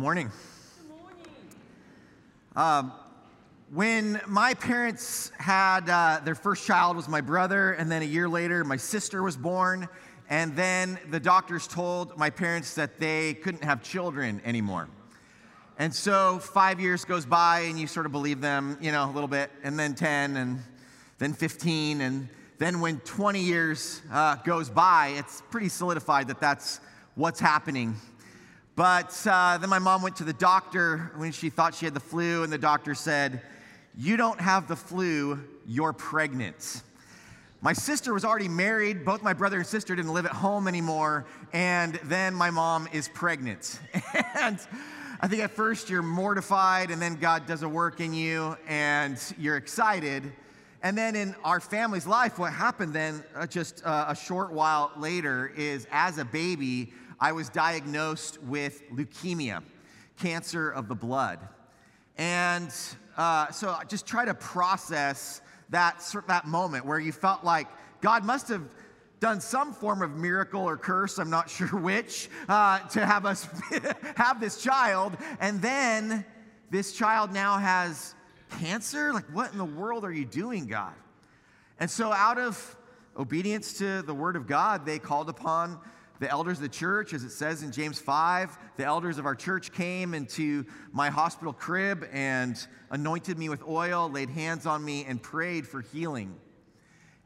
morning. Um, when my parents had uh, their first child was my brother, and then a year later my sister was born, and then the doctors told my parents that they couldn't have children anymore. And so five years goes by, and you sort of believe them, you know, a little bit, and then 10, and then 15, and then when 20 years uh, goes by, it's pretty solidified that that's what's happening but uh, then my mom went to the doctor when she thought she had the flu, and the doctor said, You don't have the flu, you're pregnant. My sister was already married. Both my brother and sister didn't live at home anymore. And then my mom is pregnant. and I think at first you're mortified, and then God does a work in you, and you're excited. And then in our family's life, what happened then, uh, just uh, a short while later, is as a baby, I was diagnosed with leukemia, cancer of the blood. And uh, so I just try to process that, that moment where you felt like God must have done some form of miracle or curse, I'm not sure which, uh, to have us have this child. And then this child now has cancer? Like, what in the world are you doing, God? And so, out of obedience to the word of God, they called upon the elders of the church, as it says in James 5, the elders of our church came into my hospital crib and anointed me with oil, laid hands on me, and prayed for healing.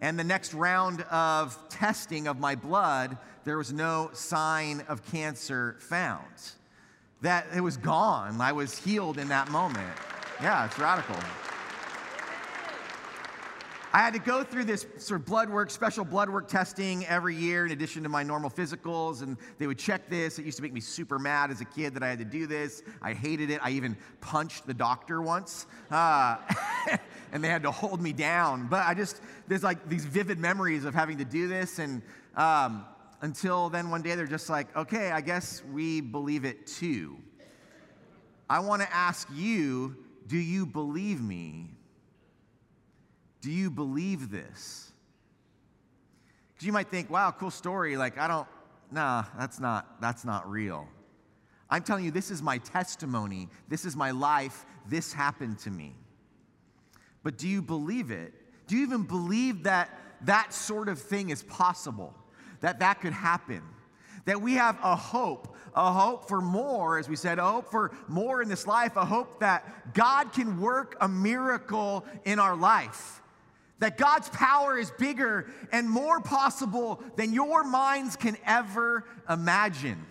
And the next round of testing of my blood, there was no sign of cancer found. That it was gone. I was healed in that moment. Yeah, it's radical. I had to go through this sort of blood work, special blood work testing every year in addition to my normal physicals, and they would check this. It used to make me super mad as a kid that I had to do this. I hated it. I even punched the doctor once, uh, and they had to hold me down. But I just, there's like these vivid memories of having to do this, and um, until then one day they're just like, okay, I guess we believe it too. I want to ask you, do you believe me? Do you believe this? Because you might think, wow, cool story. Like, I don't, nah, that's not, that's not real. I'm telling you, this is my testimony. This is my life. This happened to me. But do you believe it? Do you even believe that that sort of thing is possible? That that could happen? That we have a hope, a hope for more, as we said, a hope for more in this life, a hope that God can work a miracle in our life that God's power is bigger and more possible than your minds can ever imagine.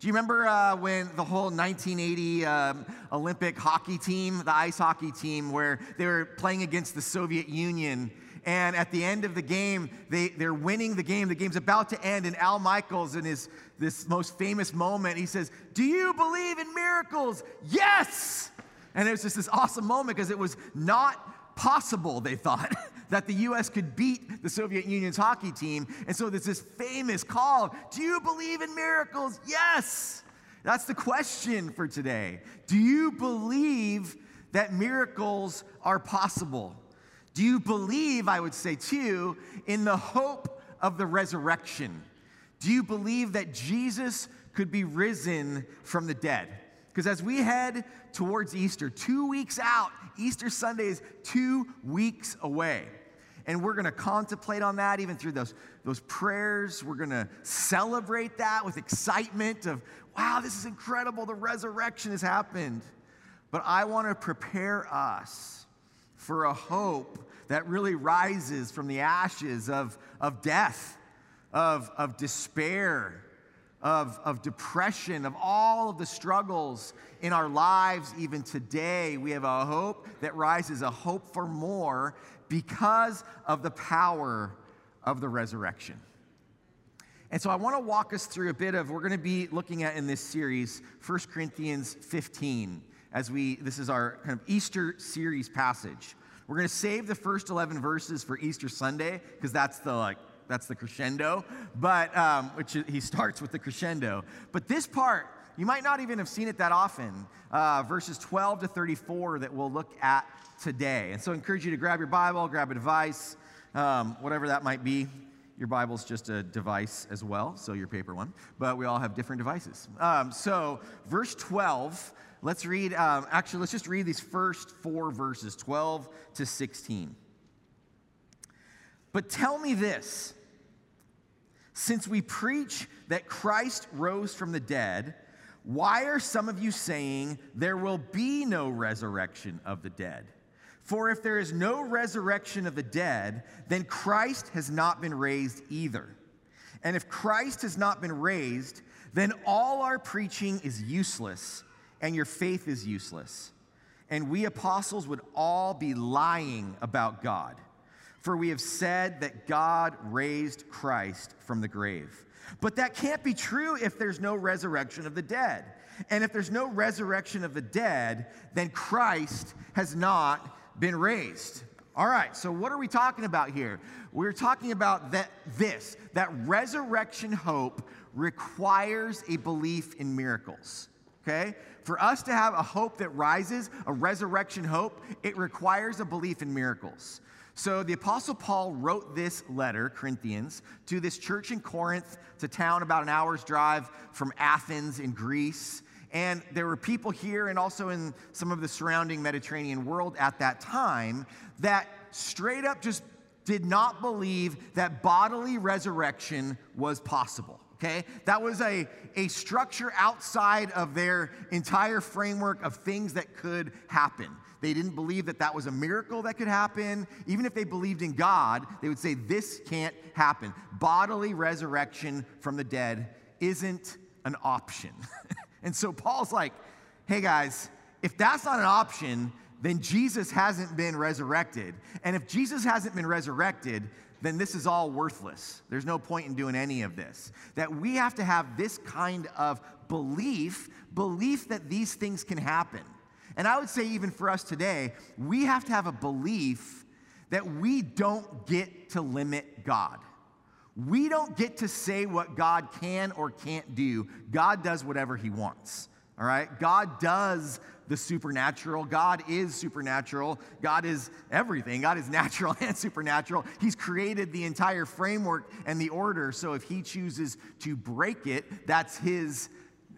Do you remember uh, when the whole 1980 um, Olympic hockey team, the ice hockey team, where they were playing against the Soviet Union? And at the end of the game, they, they're winning the game. The game's about to end, and Al Michaels, in his this most famous moment, he says, Do you believe in miracles? Yes! And it was just this awesome moment because it was not possible, they thought, that the US could beat the Soviet Union's hockey team. And so there's this famous call Do you believe in miracles? Yes. That's the question for today. Do you believe that miracles are possible? Do you believe, I would say too, in the hope of the resurrection? Do you believe that Jesus could be risen from the dead? Because as we head towards Easter, two weeks out, Easter Sunday is two weeks away. And we're going to contemplate on that even through those, those prayers. We're going to celebrate that with excitement of, wow, this is incredible. The resurrection has happened. But I want to prepare us for a hope that really rises from the ashes of, of death, of, of despair, of, of depression, of all of the struggles in our lives, even today, we have a hope that rises, a hope for more because of the power of the resurrection. And so I want to walk us through a bit of, we're going to be looking at in this series, 1 Corinthians 15, as we, this is our kind of Easter series passage. We're going to save the first 11 verses for Easter Sunday, because that's the like, that's the crescendo, but um, which he starts with the crescendo. But this part, you might not even have seen it that often. Uh, verses 12 to 34 that we'll look at today. And so I encourage you to grab your Bible, grab a device, um, whatever that might be. Your Bible's just a device as well, so your paper one, but we all have different devices. Um, so, verse 12, let's read, um, actually, let's just read these first four verses 12 to 16. But tell me this since we preach that Christ rose from the dead, why are some of you saying there will be no resurrection of the dead? For if there is no resurrection of the dead, then Christ has not been raised either. And if Christ has not been raised, then all our preaching is useless and your faith is useless. And we apostles would all be lying about God. For we have said that God raised Christ from the grave. But that can't be true if there's no resurrection of the dead. And if there's no resurrection of the dead, then Christ has not been raised. All right, so what are we talking about here? We're talking about that this, that resurrection hope requires a belief in miracles. Okay? For us to have a hope that rises, a resurrection hope, it requires a belief in miracles. So the Apostle Paul wrote this letter, Corinthians, to this church in Corinth. A town about an hour's drive from Athens in Greece. And there were people here and also in some of the surrounding Mediterranean world at that time that straight up just did not believe that bodily resurrection was possible. Okay? That was a, a structure outside of their entire framework of things that could happen. They didn't believe that that was a miracle that could happen. Even if they believed in God, they would say, This can't happen. Bodily resurrection from the dead isn't an option. And so Paul's like, hey guys, if that's not an option, then Jesus hasn't been resurrected. And if Jesus hasn't been resurrected, then this is all worthless. There's no point in doing any of this. That we have to have this kind of belief, belief that these things can happen. And I would say, even for us today, we have to have a belief that we don't get to limit God. We don't get to say what God can or can't do. God does whatever he wants. All right? God does the supernatural. God is supernatural. God is everything. God is natural and supernatural. He's created the entire framework and the order. So if he chooses to break it, that's his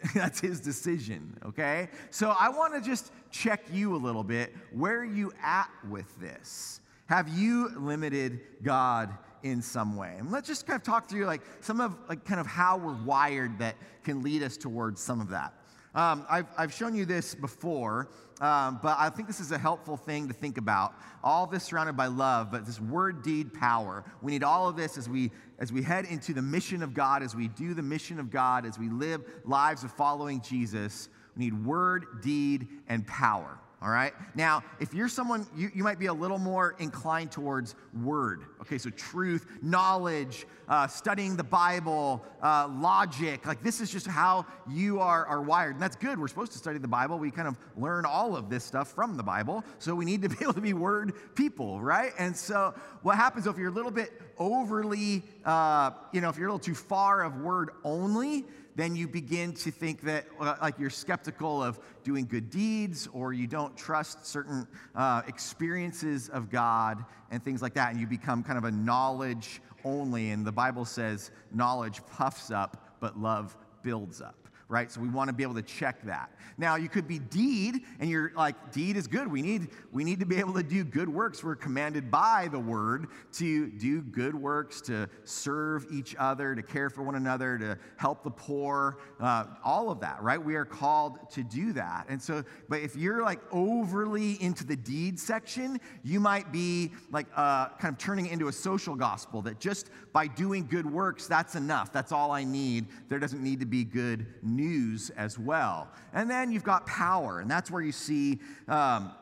that's his decision, okay? So I want to just check you a little bit. Where are you at with this? Have you limited God in some way. And let's just kind of talk through like some of like kind of how we're wired that can lead us towards some of that. Um, I've, I've shown you this before, um, but I think this is a helpful thing to think about. All this surrounded by love, but this word, deed, power. We need all of this as we as we head into the mission of God, as we do the mission of God, as we live lives of following Jesus. We need word, deed, and power all right? Now, if you're someone, you, you might be a little more inclined towards word, okay? So, truth, knowledge, uh, studying the Bible, uh, logic, like this is just how you are, are wired. And that's good. We're supposed to study the Bible. We kind of learn all of this stuff from the Bible. So, we need to be able to be word people, right? And so, what happens if you're a little bit overly, uh, you know, if you're a little too far of word only, then you begin to think that, uh, like, you're skeptical of doing good deeds or you don't trust certain uh, experiences of God and things like that. And you become kind of a knowledge only. And the Bible says knowledge puffs up, but love builds up right? So we want to be able to check that. Now you could be deed, and you're like, deed is good. We need, we need to be able to do good works. We're commanded by the word to do good works, to serve each other, to care for one another, to help the poor, uh, all of that, right? We are called to do that. And so, but if you're like overly into the deed section, you might be like uh, kind of turning into a social gospel that just by doing good works, that's enough. That's all I need. There doesn't need to be good news news as well. And then you've got power, and that's where you see um,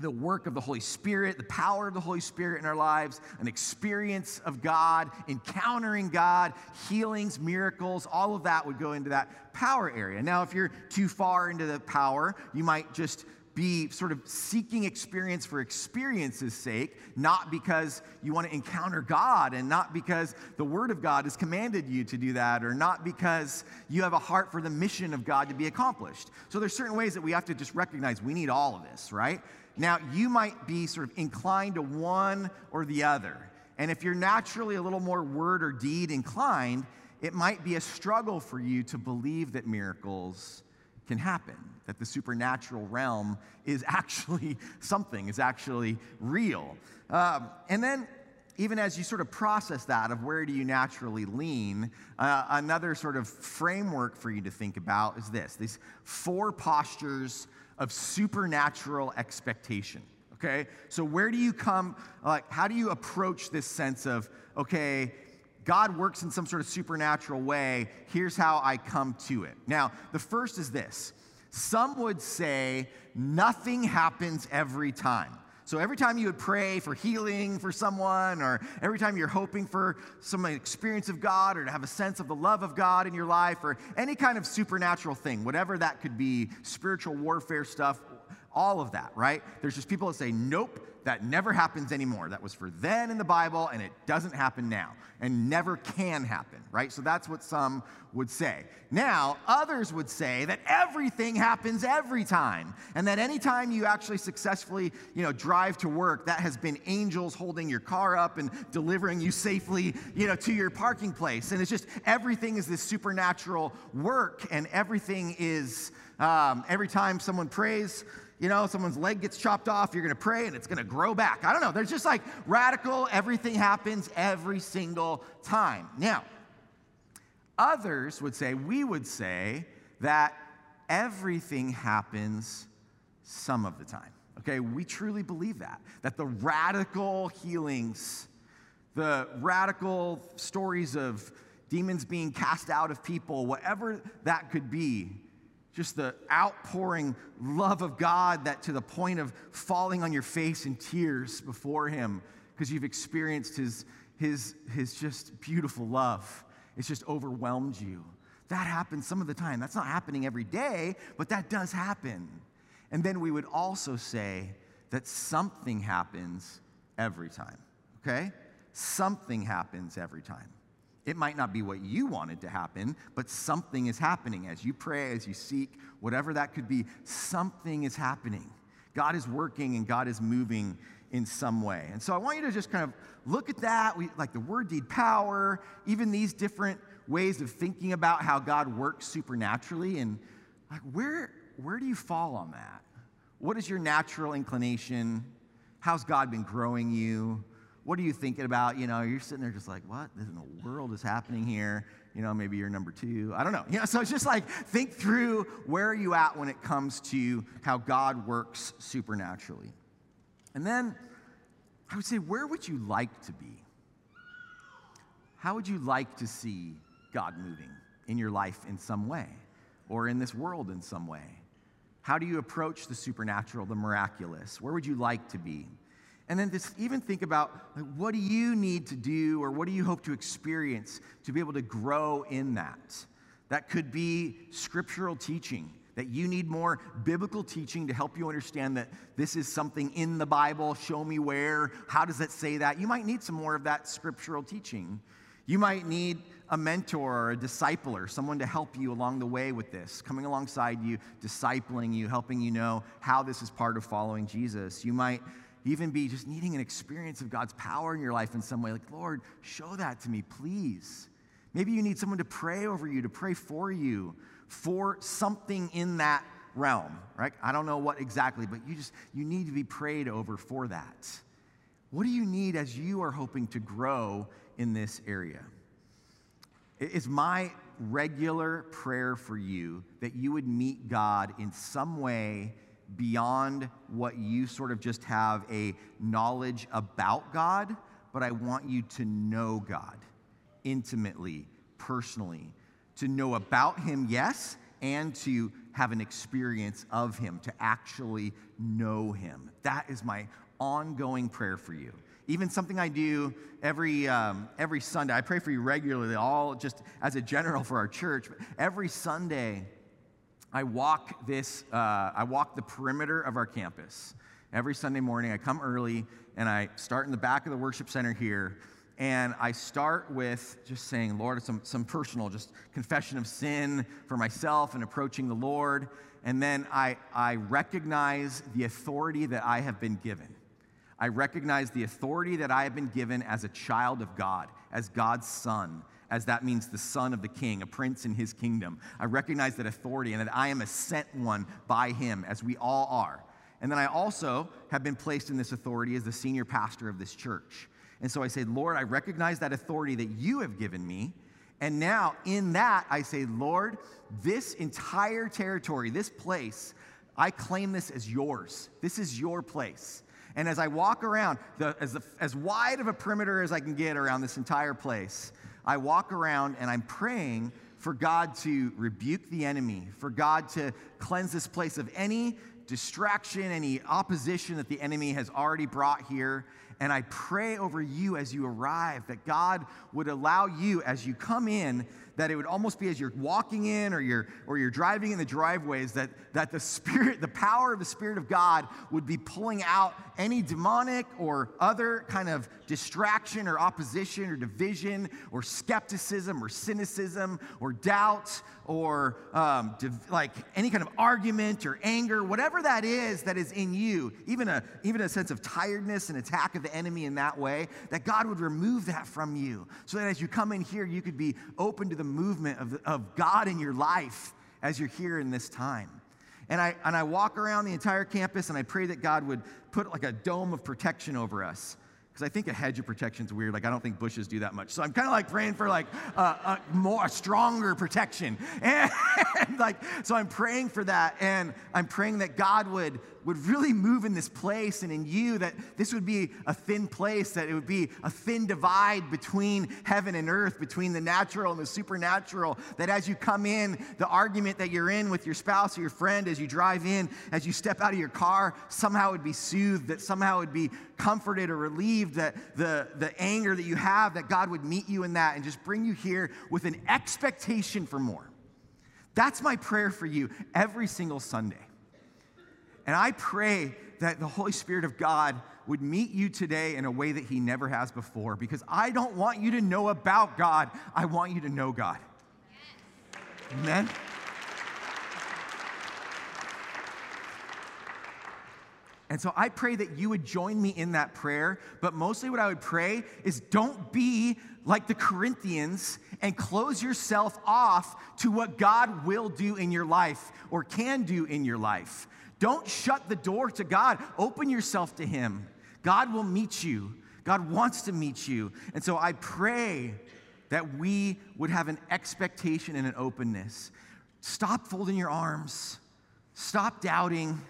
the work of the Holy Spirit, the power of the Holy Spirit in our lives, an experience of God, encountering God, healings, miracles, all of that would go into that power area. Now, if you're too far into the power, you might just be sort of seeking experience for experience's sake, not because you want to encounter God and not because the Word of God has commanded you to do that or not because you have a heart for the mission of God to be accomplished. So there's certain ways that we have to just recognize we need all of this, right? Now, you might be sort of inclined to one or the other. And if you're naturally a little more word or deed inclined, it might be a struggle for you to believe that miracles can happen, that the supernatural realm is actually something, is actually real. Um, and then, even as you sort of process that of where do you naturally lean, uh, another sort of framework for you to think about is this these four postures of supernatural expectation. Okay? So, where do you come, like, how do you approach this sense of, okay, God works in some sort of supernatural way. Here's how I come to it. Now, the first is this some would say nothing happens every time. So every time you would pray for healing for someone, or every time you're hoping for some experience of God, or to have a sense of the love of God in your life, or any kind of supernatural thing, whatever that could be, spiritual warfare stuff, all of that, right? There's just people that say, nope, that never happens anymore. That was for then in the Bible, and it doesn't happen now, and never can happen, right? So that's what some would say. Now, others would say that everything happens every time, and that anytime you actually successfully, you know, drive to work, that has been angels holding your car up and delivering you safely, you know, to your parking place. And it's just everything is this supernatural work, and everything is um, every time someone prays you know, someone's leg gets chopped off, you're to pray and it's to grow back. I don't know. There's just like radical, everything happens every single time. Now, others would say, we would say that everything happens some of the time. Okay, we truly believe that. That the radical healings, the radical stories of demons being cast out of people, whatever that could be, just the outpouring love of God that to the point of falling on your face in tears before Him because you've experienced His, His, His just beautiful love. It's just overwhelmed you. That happens some of the time. That's not happening every day, but that does happen. And then we would also say that something happens every time, okay? Something happens every time. It might not be what you wanted to happen, but something is happening as you pray, as you seek, whatever that could be, something is happening. God is working and God is moving in some way. And so I want you to just kind of look at that, we, like the word deed power, even these different ways of thinking about how God works supernaturally and like where where do you fall on that? What is your natural inclination? How's God been growing you? What are you thinking about? You know, you're sitting there just like, what in the world is happening here? You know, maybe you're number two. I don't know. You know, so it's just like think through where are you at when it comes to how God works supernaturally. And then I would say, where would you like to be? How would you like to see God moving in your life in some way or in this world in some way? How do you approach the supernatural, the miraculous? Where would you like to be? And then just even think about like, what do you need to do or what do you hope to experience to be able to grow in that? That could be scriptural teaching, that you need more biblical teaching to help you understand that this is something in the Bible. Show me where. How does it say that? You might need some more of that scriptural teaching. You might need a mentor or a discipler, someone to help you along the way with this, coming alongside you, discipling you, helping you know how this is part of following Jesus. You might even be just needing an experience of God's power in your life in some way. Like, Lord, show that to me, please. Maybe you need someone to pray over you, to pray for you, for something in that realm, right? I don't know what exactly, but you just, you need to be prayed over for that. What do you need as you are hoping to grow in this area? It's my regular prayer for you that you would meet God in some way beyond what you sort of just have a knowledge about God, but I want you to know God intimately, personally, to know about Him, yes, and to have an experience of Him, to actually know Him. That is my ongoing prayer for you. Even something I do every, um, every Sunday. I pray for you regularly, all just as a general for our church. But every Sunday, I walk this, uh, I walk the perimeter of our campus. Every Sunday morning, I come early and I start in the back of the worship center here. And I start with just saying, Lord, some, some personal, just confession of sin for myself and approaching the Lord. And then I, I recognize the authority that I have been given. I recognize the authority that I have been given as a child of God, as God's son, as that means the son of the king, a prince in his kingdom. I recognize that authority and that I am a sent one by him, as we all are. And then I also have been placed in this authority as the senior pastor of this church. And so I say, Lord, I recognize that authority that you have given me. And now in that, I say, Lord, this entire territory, this place, I claim this as yours. This is your place. And as I walk around, the, as, the, as wide of a perimeter as I can get around this entire place, I walk around and I'm praying for God to rebuke the enemy, for God to cleanse this place of any distraction, any opposition that the enemy has already brought here. And I pray over you as you arrive that God would allow you, as you come in, that it would almost be as you're walking in or you're, or you're driving in the driveways, that, that the Spirit, the power of the Spirit of God would be pulling out any demonic or other kind of distraction or opposition or division or skepticism or cynicism or doubt or um, div- like any kind of argument or anger, whatever that is that is in you, even a, even a sense of tiredness and attack of the enemy in that way, that God would remove that from you so that as you come in here, you could be open to the movement of, of God in your life as you're here in this time. And I, and I walk around the entire campus and I pray that God would put like a dome of protection over us. Because I think a hedge of protection is weird. Like, I don't think bushes do that much. So I'm kind of like praying for like a, a more, a stronger protection. And, and like, so I'm praying for that. And I'm praying that God would would really move in this place and in you, that this would be a thin place, that it would be a thin divide between heaven and earth, between the natural and the supernatural. That as you come in, the argument that you're in with your spouse or your friend, as you drive in, as you step out of your car, somehow would be soothed, that somehow would be comforted or relieved, that the, the anger that you have, that God would meet you in that and just bring you here with an expectation for more. That's my prayer for you every single Sunday. And I pray that the Holy Spirit of God would meet you today in a way that He never has before because I don't want you to know about God, I want you to know God. Amen. And so I pray that you would join me in that prayer. But mostly, what I would pray is don't be like the Corinthians and close yourself off to what God will do in your life or can do in your life. Don't shut the door to God. Open yourself to Him. God will meet you. God wants to meet you. And so I pray that we would have an expectation and an openness. Stop folding your arms. Stop doubting.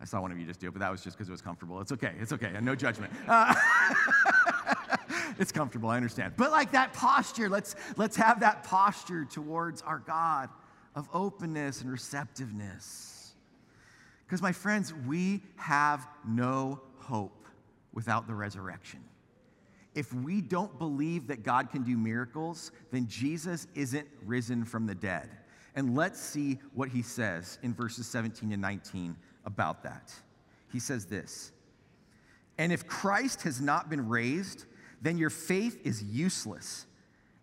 I saw one of you just do it, but that was just because it was comfortable. It's okay. It's okay. No judgment. Uh, it's comfortable. I understand. But like that posture, let's let's have that posture towards our God of openness and receptiveness. Because, my friends, we have no hope without the resurrection. If we don't believe that God can do miracles, then Jesus isn't risen from the dead. And let's see what he says in verses 17 and 19 about that. He says this And if Christ has not been raised, then your faith is useless,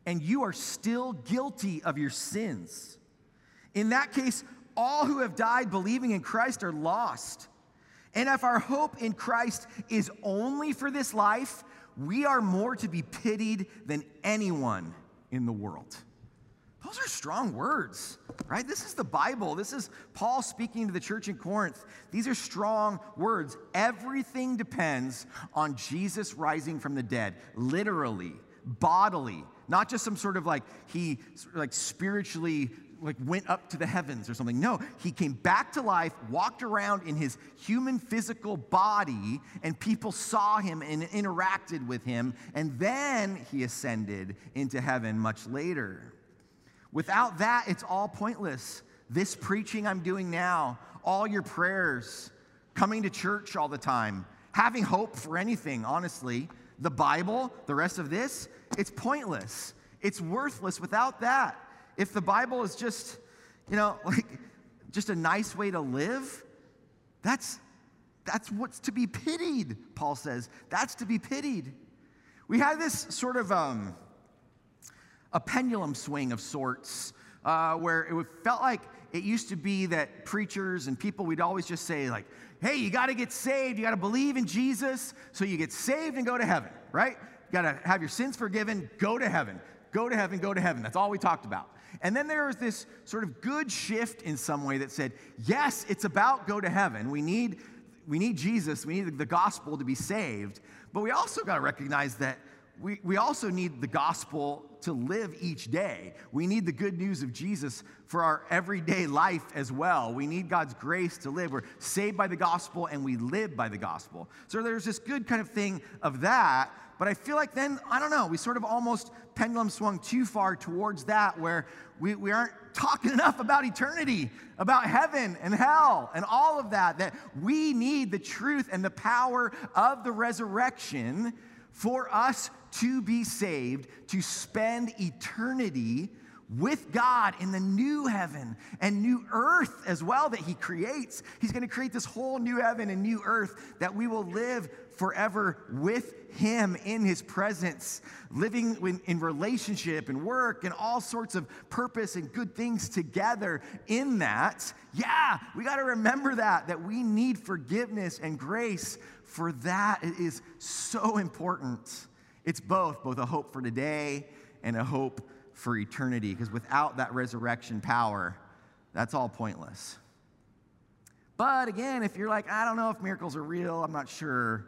and you are still guilty of your sins. In that case, all who have died believing in Christ are lost. And if our hope in Christ is only for this life, we are more to be pitied than anyone in the world. Those are strong words, right? This is the Bible. This is Paul speaking to the church in Corinth. These are strong words. Everything depends on Jesus rising from the dead, literally, bodily, not just some sort of like he like spiritually like went up to the heavens or something. No, he came back to life, walked around in his human physical body, and people saw him and interacted with him, and then he ascended into heaven much later. Without that, it's all pointless. This preaching I'm doing now, all your prayers, coming to church all the time, having hope for anything, honestly, the Bible, the rest of this, it's pointless. It's worthless without that. If the Bible is just, you know, like just a nice way to live, that's that's what's to be pitied, Paul says. That's to be pitied. We have this sort of um, a pendulum swing of sorts uh, where it felt like it used to be that preachers and people, we'd always just say, like, hey, you got to get saved. You got to believe in Jesus so you get saved and go to heaven, right? You got to have your sins forgiven, go to heaven. Go to heaven, go to heaven. That's all we talked about. And then there was this sort of good shift in some way that said, yes, it's about go to heaven. We need, we need Jesus, we need the gospel to be saved. But we also got to recognize that we, we also need the gospel to live each day. We need the good news of Jesus for our everyday life as well. We need God's grace to live. We're saved by the gospel and we live by the gospel. So there's this good kind of thing of that. But I feel like then, I don't know, we sort of almost pendulum swung too far towards that where we, we aren't talking enough about eternity, about heaven and hell and all of that, that we need the truth and the power of the resurrection for us to be saved, to spend eternity with God in the new heaven and new earth as well that He creates. He's going to create this whole new heaven and new earth that we will live forever with Him in His presence, living in relationship and work and all sorts of purpose and good things together in that. Yeah, we got to remember that, that we need forgiveness and grace for that. It is so important. It's both, both a hope for today and a hope for eternity, because without that resurrection power, that's all pointless. But again, if you're like, I don't know if miracles are real, I'm not sure,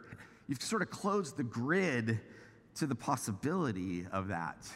you've sort of closed the grid to the possibility of that.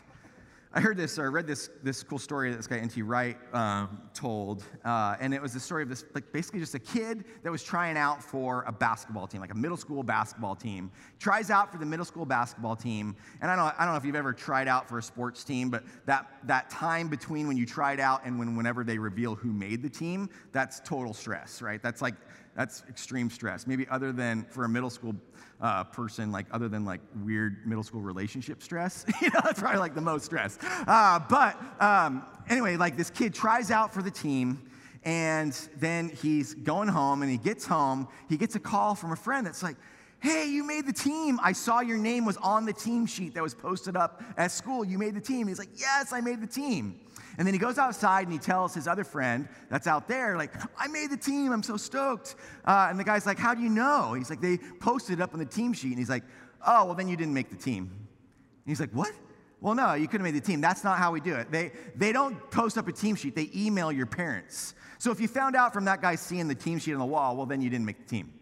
I heard this, or I read this, this cool story that this guy N.T. Wright um, told, uh, and it was the story of this, like basically just a kid that was trying out for a basketball team, like a middle school basketball team. Tries out for the middle school basketball team, and I don't, I don't know if you've ever tried out for a sports team, but that, that time between when you tried out and when whenever they reveal who made the team, that's total stress, right? That's like that's extreme stress. Maybe other than for a middle school uh, person, like other than like weird middle school relationship stress. you know, that's probably like the most stress. Uh, but um, anyway, like this kid tries out for the team. And then he's going home, and he gets home. He gets a call from a friend that's like, Hey, you made the team. I saw your name was on the team sheet that was posted up at school. You made the team. He's like, Yes, I made the team. And then he goes outside and he tells his other friend that's out there, like, I made the team. I'm so stoked. Uh, and the guy's like, How do you know? He's like, They posted it up on the team sheet. And he's like, Oh, well, then you didn't make the team. And he's like, What? Well, no, you couldn't have made the team. That's not how we do it. They, they don't post up a team sheet, they email your parents. So if you found out from that guy seeing the team sheet on the wall, well, then you didn't make the team.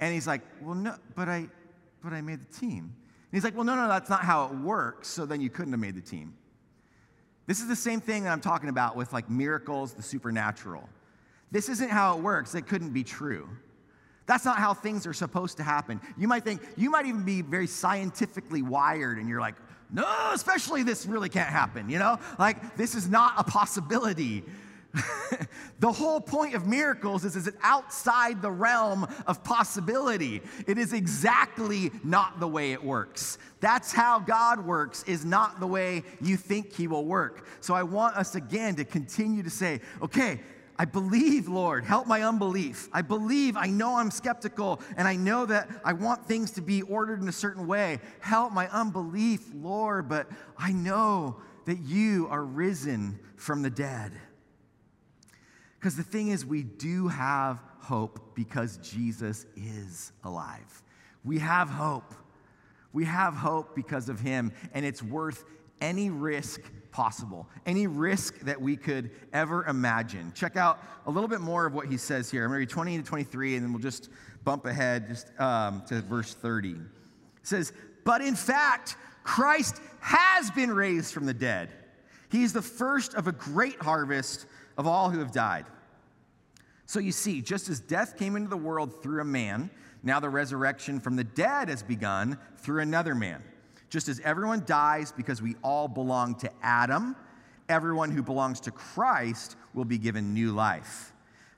And he's like, Well, no, but I, but I made the team. And he's like, Well, no, no, that's not how it works. So then you couldn't have made the team. This is the same thing that I'm talking about with like miracles, the supernatural. This isn't how it works. It couldn't be true. That's not how things are supposed to happen. You might think, you might even be very scientifically wired and you're like, no, especially this really can't happen, you know? Like, this is not a possibility. the whole point of miracles is, is it outside the realm of possibility. It is exactly not the way it works. That's how God works, is not the way you think He will work. So I want us again to continue to say, okay, I believe, Lord, help my unbelief. I believe, I know I'm skeptical, and I know that I want things to be ordered in a certain way. Help my unbelief, Lord, but I know that you are risen from the dead. Because the thing is, we do have hope because Jesus is alive. We have hope. We have hope because of him, and it's worth any risk possible, any risk that we could ever imagine. Check out a little bit more of what he says here. I'm going to read 20 to 23, and then we'll just bump ahead just um, to verse 30. It says, But in fact, Christ has been raised from the dead. He is the first of a great harvest of all who have died. So you see, just as death came into the world through a man, now the resurrection from the dead has begun through another man. Just as everyone dies because we all belong to Adam, everyone who belongs to Christ will be given new life.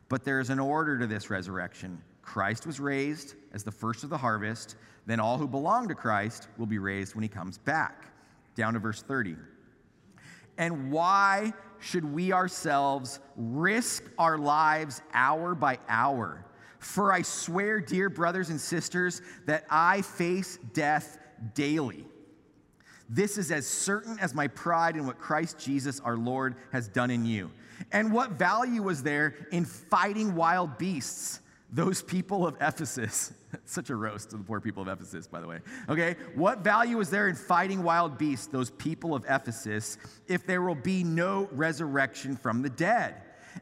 But there is an order to this resurrection. Christ was raised as the first of the harvest, then all who belong to Christ will be raised when he comes back. Down to verse 30. And why should we ourselves risk our lives hour by hour? For I swear, dear brothers and sisters, that I face death daily. This is as certain as my pride in what Christ Jesus our Lord has done in you. And what value was there in fighting wild beasts? Those people of Ephesus. Such a roast to the poor people of Ephesus, by the way. Okay, what value is there in fighting wild beasts, those people of Ephesus, if there will be no resurrection from the dead?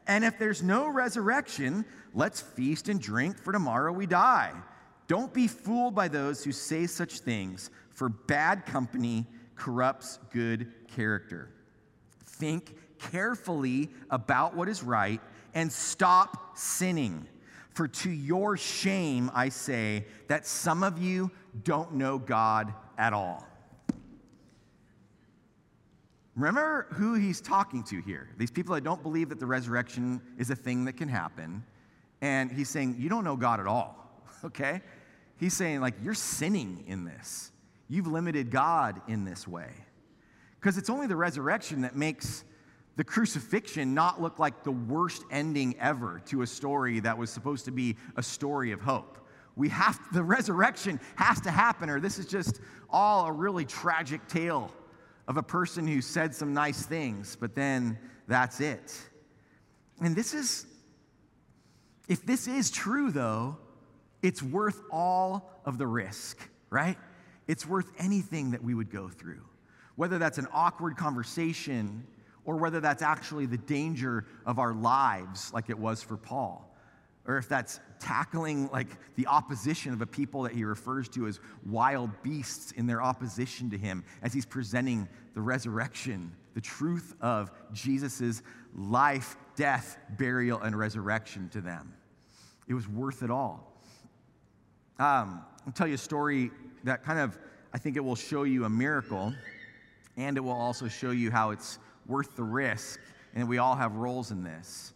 And if there's no resurrection, let's feast and drink, for tomorrow we die. Don't be fooled by those who say such things, for bad company corrupts good character. Think carefully about what is right and stop sinning. For to your shame, I say that some of you don't know God at all. Remember who he's talking to here. These people that don't believe that the resurrection is a thing that can happen. And he's saying, You don't know God at all, okay? He's saying, like, you're sinning in this. You've limited God in this way. Because it's only the resurrection that makes the crucifixion not look like the worst ending ever to a story that was supposed to be a story of hope. We have the resurrection has to happen, or this is just all a really tragic tale of a person who said some nice things, but then that's it. And this is, if this is true though, it's worth all of the risk, right? It's worth anything that we would go through. Whether that's an awkward conversation or whether that's actually the danger of our lives, like it was for Paul, or if that's tackling like the opposition of a people that he refers to as wild beasts in their opposition to him as he's presenting the resurrection, the truth of Jesus' life, death, burial, and resurrection to them. It was worth it all. Um, I'll tell you a story that kind of, I think it will show you a miracle, and it will also show you how it's worth the risk, and we all have roles in this.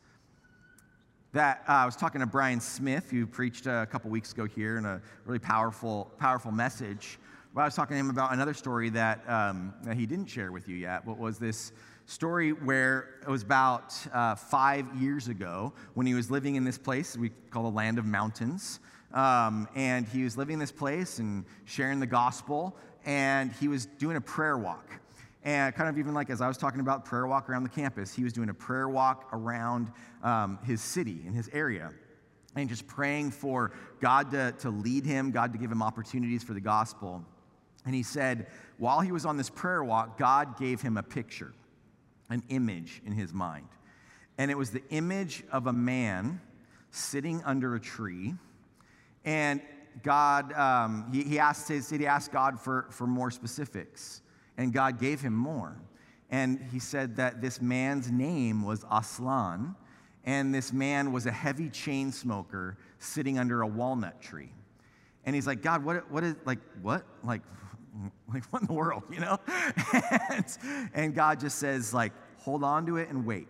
That uh, I was talking to Brian Smith, who preached a couple weeks ago here in a really powerful, powerful message. But I was talking to him about another story that, um, that he didn't share with you yet. What was this story where it was about uh, five years ago when he was living in this place we call the land of mountains. Um, and he was living in this place and sharing the gospel, and he was doing a prayer walk. And kind of even like as I was talking about prayer walk around the campus, he was doing a prayer walk around um, his city, in his area, and just praying for God to, to lead him, God to give him opportunities for the gospel. And he said, while he was on this prayer walk, God gave him a picture, an image in his mind. And it was the image of a man sitting under a tree and God, um, he, he, asked his, he asked God for, for more specifics, and God gave him more. And he said that this man's name was Aslan, and this man was a heavy chain smoker sitting under a walnut tree. And he's like, God, what, what is, like, what? Like, like what in the world, you know? and, and God just says, like, hold on to it and wait.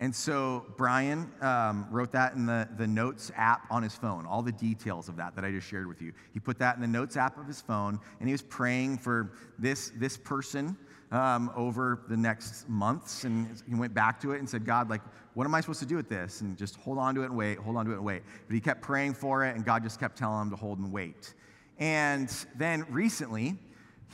And so Brian um, wrote that in the, the Notes app on his phone, all the details of that that I just shared with you. He put that in the Notes app of his phone, and he was praying for this, this person um, over the next months. And he went back to it and said, God, like, what am I supposed to do with this? And just hold on to it and wait, hold on to it and wait. But he kept praying for it, and God just kept telling him to hold and wait. And then recently,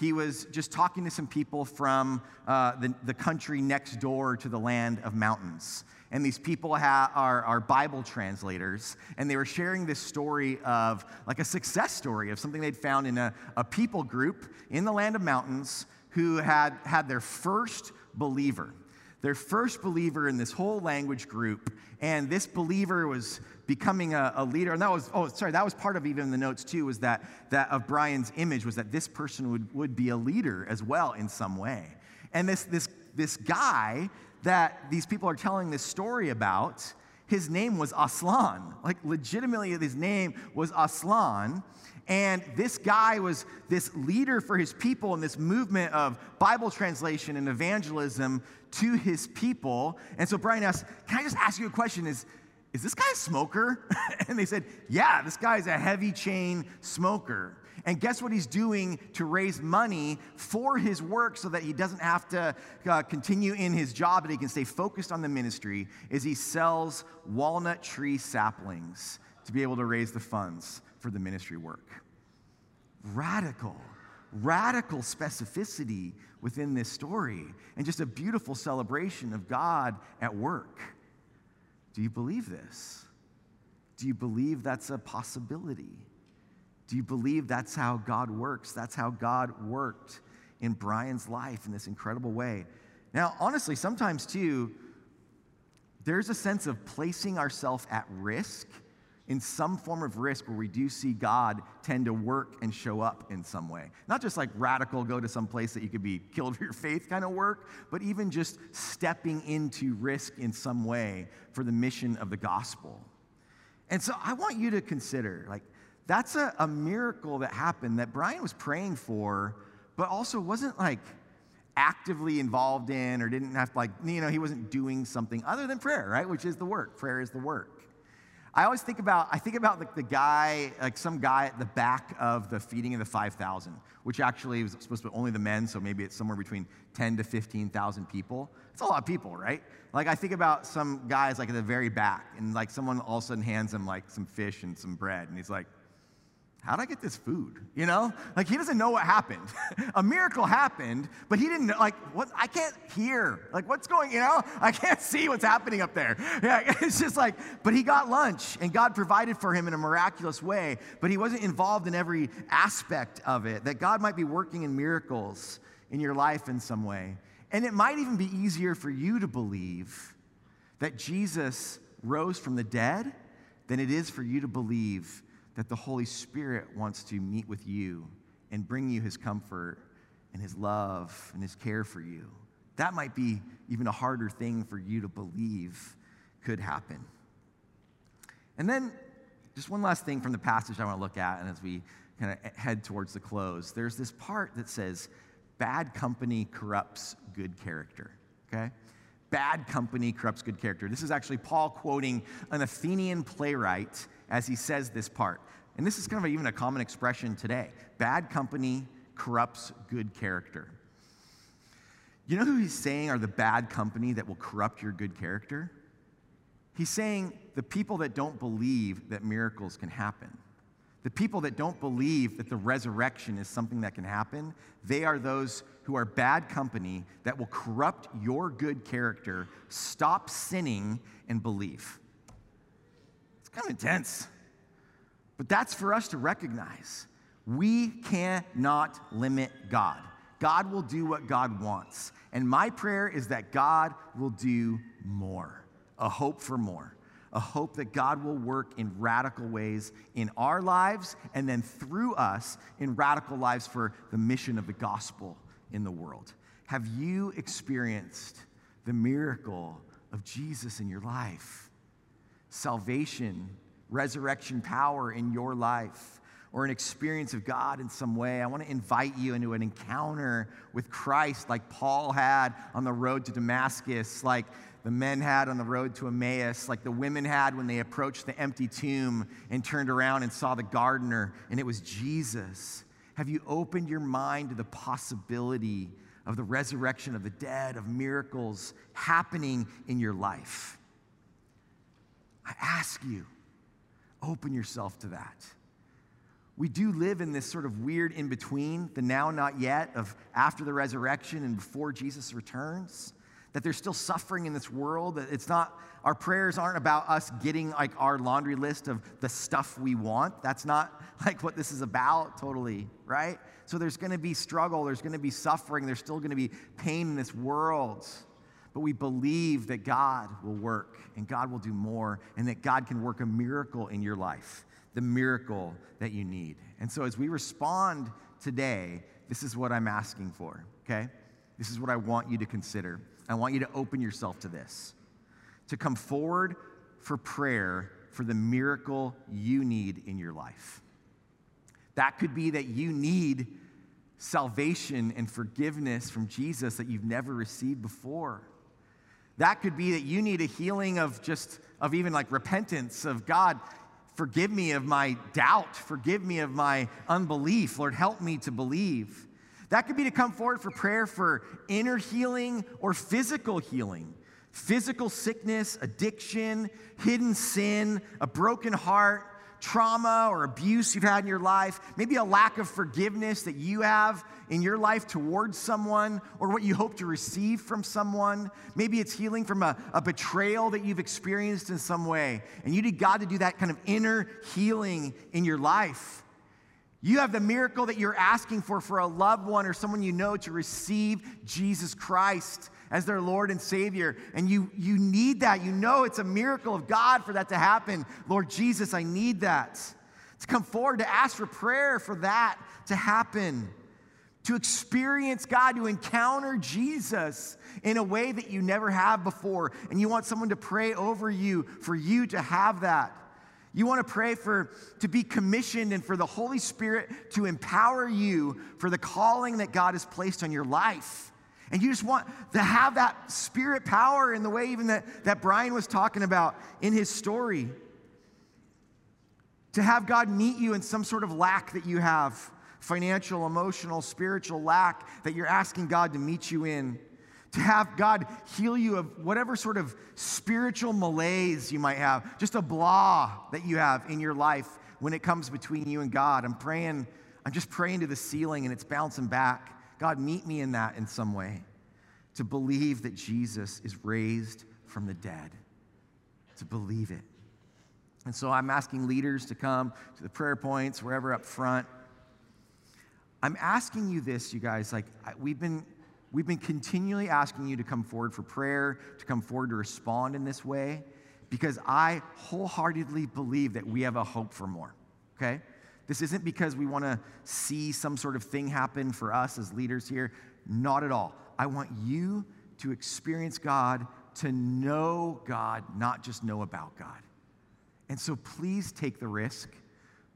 he was just talking to some people from uh, the, the country next door to the land of mountains. And these people ha- are, are Bible translators, and they were sharing this story of like a success story of something they'd found in a, a people group in the land of mountains who had had their first believer their first believer in this whole language group. And this believer was becoming a, a, leader. And that was, oh, sorry, that was part of even the notes too, was that, that of Brian's image was that this person would, would be a leader as well in some way. And this, this, this guy that these people are telling this story about, his name was Aslan. Like, legitimately, his name was Aslan. And this guy was this leader for his people in this movement of Bible translation and evangelism to his people. And so Brian asked, Can I just ask you a question? Is, is this guy a smoker? and they said, Yeah, this guy's a heavy chain smoker. And guess what he's doing to raise money for his work so that he doesn't have to uh, continue in his job and he can stay focused on the ministry is he sells walnut tree saplings to be able to raise the funds for the ministry work. Radical. radical specificity within this story and just a beautiful celebration of God at work. Do you believe this? Do you believe that's a possibility? Do you believe that's how God works? That's how God worked in Brian's life in this incredible way. Now, honestly, sometimes too, there's a sense of placing ourselves at risk in some form of risk where we do see God tend to work and show up in some way. Not just like radical, go to some place that you could be killed for your faith kind of work, but even just stepping into risk in some way for the mission of the gospel. And so I want you to consider like, that's a, a miracle that happened that Brian was praying for, but also wasn't like actively involved in or didn't have to like, you know, he wasn't doing something other than prayer, right? Which is the work. Prayer is the work. I always think about, I think about like the guy, like some guy at the back of the feeding of the 5,000, which actually was supposed to be only the men, so maybe it's somewhere between 10 to 15,000 people. It's a lot of people, right? Like I think about some guys like at the very back, and like someone all of a sudden hands him like some fish and some bread, and he's like, how'd I get this food? You know? Like he doesn't know what happened. a miracle happened, but he didn't know, like, what, I can't hear. Like, what's going, you know? I can't see what's happening up there. Yeah, it's just like, but he got lunch and God provided for him in a miraculous way, but he wasn't involved in every aspect of it. That God might be working in miracles in your life in some way. And it might even be easier for you to believe that Jesus rose from the dead than it is for you to believe that the Holy Spirit wants to meet with you and bring you his comfort and his love and his care for you. That might be even a harder thing for you to believe could happen. And then, just one last thing from the passage I want to look at, and as we kind of head towards the close, there's this part that says, Bad company corrupts good character. Okay? Bad company corrupts good character. This is actually Paul quoting an Athenian playwright as he says this part. And this is kind of even a common expression today bad company corrupts good character. You know who he's saying are the bad company that will corrupt your good character? He's saying the people that don't believe that miracles can happen. The people that don't believe that the resurrection is something that can happen, they are those who are bad company that will corrupt your good character, stop sinning, and believe. Kind of intense. But that's for us to recognize. We cannot limit God. God will do what God wants. And my prayer is that God will do more, a hope for more a hope that God will work in radical ways in our lives and then through us in radical lives for the mission of the gospel in the world. Have you experienced the miracle of Jesus in your life? Salvation, resurrection power in your life, or an experience of God in some way. I want to invite you into an encounter with Christ like Paul had on the road to Damascus, like the men had on the road to Emmaus, like the women had when they approached the empty tomb and turned around and saw the gardener, and it was Jesus. Have you opened your mind to the possibility of the resurrection of the dead, of miracles happening in your life? I ask you, open yourself to that. We do live in this sort of weird in between, the now, not yet, of after the resurrection and before Jesus returns that there's still suffering in this world. That it's not, our prayers aren't about us getting like our laundry list of the stuff we want. That's not like what this is about, totally, right? So there's gonna be struggle, there's gonna be suffering, there's still gonna be pain in this world. But we believe that God will work and God will do more and that God can work a miracle in your life, the miracle that you need. And so as we respond today, this is what I'm asking for, okay? This is what I want you to consider. I want you to open yourself to this, to come forward for prayer for the miracle you need in your life. That could be that you need salvation and forgiveness from Jesus that you've never received before. That could be that you need a healing of just, of even like repentance of God, forgive me of my doubt, forgive me of my unbelief. Lord, help me to believe. That could be to come forward for prayer for inner healing or physical healing. Physical sickness, addiction, hidden sin, a broken heart, trauma or abuse you've had in your life, maybe a lack of forgiveness that you have in your life towards someone, or what you hope to receive from someone. Maybe it's healing from a, a betrayal that you've experienced in some way, and you need God to do that kind of inner healing in your life. You have the miracle that you're asking for for a loved one or someone you know to receive Jesus Christ as their Lord and Savior. And you, you need that. You know it's a miracle of God for that to happen. Lord Jesus, I need that. To come forward, to ask for prayer for that to happen. To experience God, to encounter Jesus in a way that you never have before. And you want someone to pray over you for you to have that. You want to pray for to be commissioned and for the Holy Spirit to empower you for the calling that God has placed on your life. And you just want to have that spirit power in the way even that, that Brian was talking about in his story. To have God meet you in some sort of lack that you have financial, emotional, spiritual lack that you're asking God to meet you in. To have God heal you of whatever sort of spiritual malaise you might have, just a blah that you have in your life when it comes between you and God. I'm praying, I'm just praying to the ceiling and it's bouncing back. God, meet me in that in some way. To believe that Jesus is raised from the dead, to believe it. And so I'm asking leaders to come to the prayer points, wherever up front. I'm asking you this, you guys. Like, we've been, we've been continually asking you to come forward for prayer, to come forward to respond in this way, because I wholeheartedly believe that we have a hope for more, okay? This isn't because we want to see some sort of thing happen for us as leaders here. Not at all. I want you to experience God, to know God, not just know about God. And so please take the risk.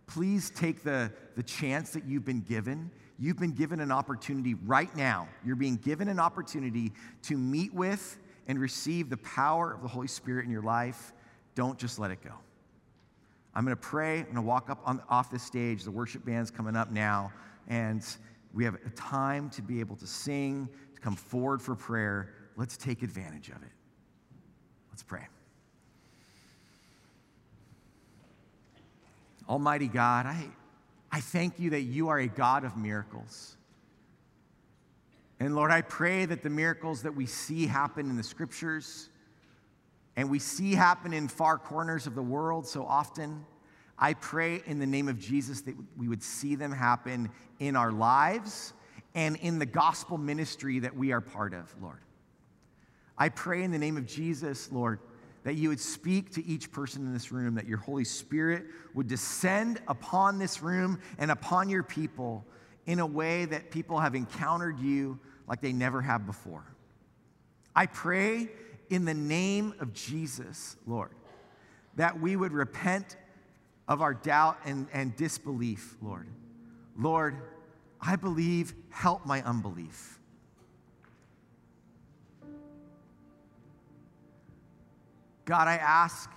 Please take the, the chance that you've been given. You've been given an opportunity right now. You're being given an opportunity to meet with and receive the power of the Holy Spirit in your life. Don't just let it go. I'm going to pray. I'm going to walk up on, off the stage. The worship band's coming up now. And we have a time to be able to sing, to come forward for prayer. Let's take advantage of it. Let's pray. Almighty God, I, I thank you that you are a God of miracles. And Lord, I pray that the miracles that we see happen in the scriptures, and we see happen in far corners of the world so often. I pray in the name of Jesus that we would see them happen in our lives and in the gospel ministry that we are part of, Lord. I pray in the name of Jesus, Lord, that you would speak to each person in this room, that your Holy Spirit would descend upon this room and upon your people in a way that people have encountered you like they never have before. I pray in the name of Jesus, Lord, that we would repent of our doubt and, and disbelief, Lord. Lord, I believe, help my unbelief. God, I ask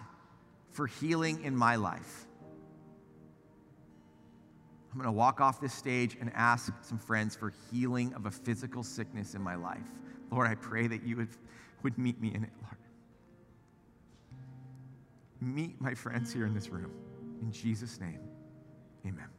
for healing in my life. I'm going to walk off this stage and ask some friends for healing of a physical sickness in my life. Lord, I pray that you would would meet me in it, Lord. Meet my friends here in this room. In Jesus' name, amen.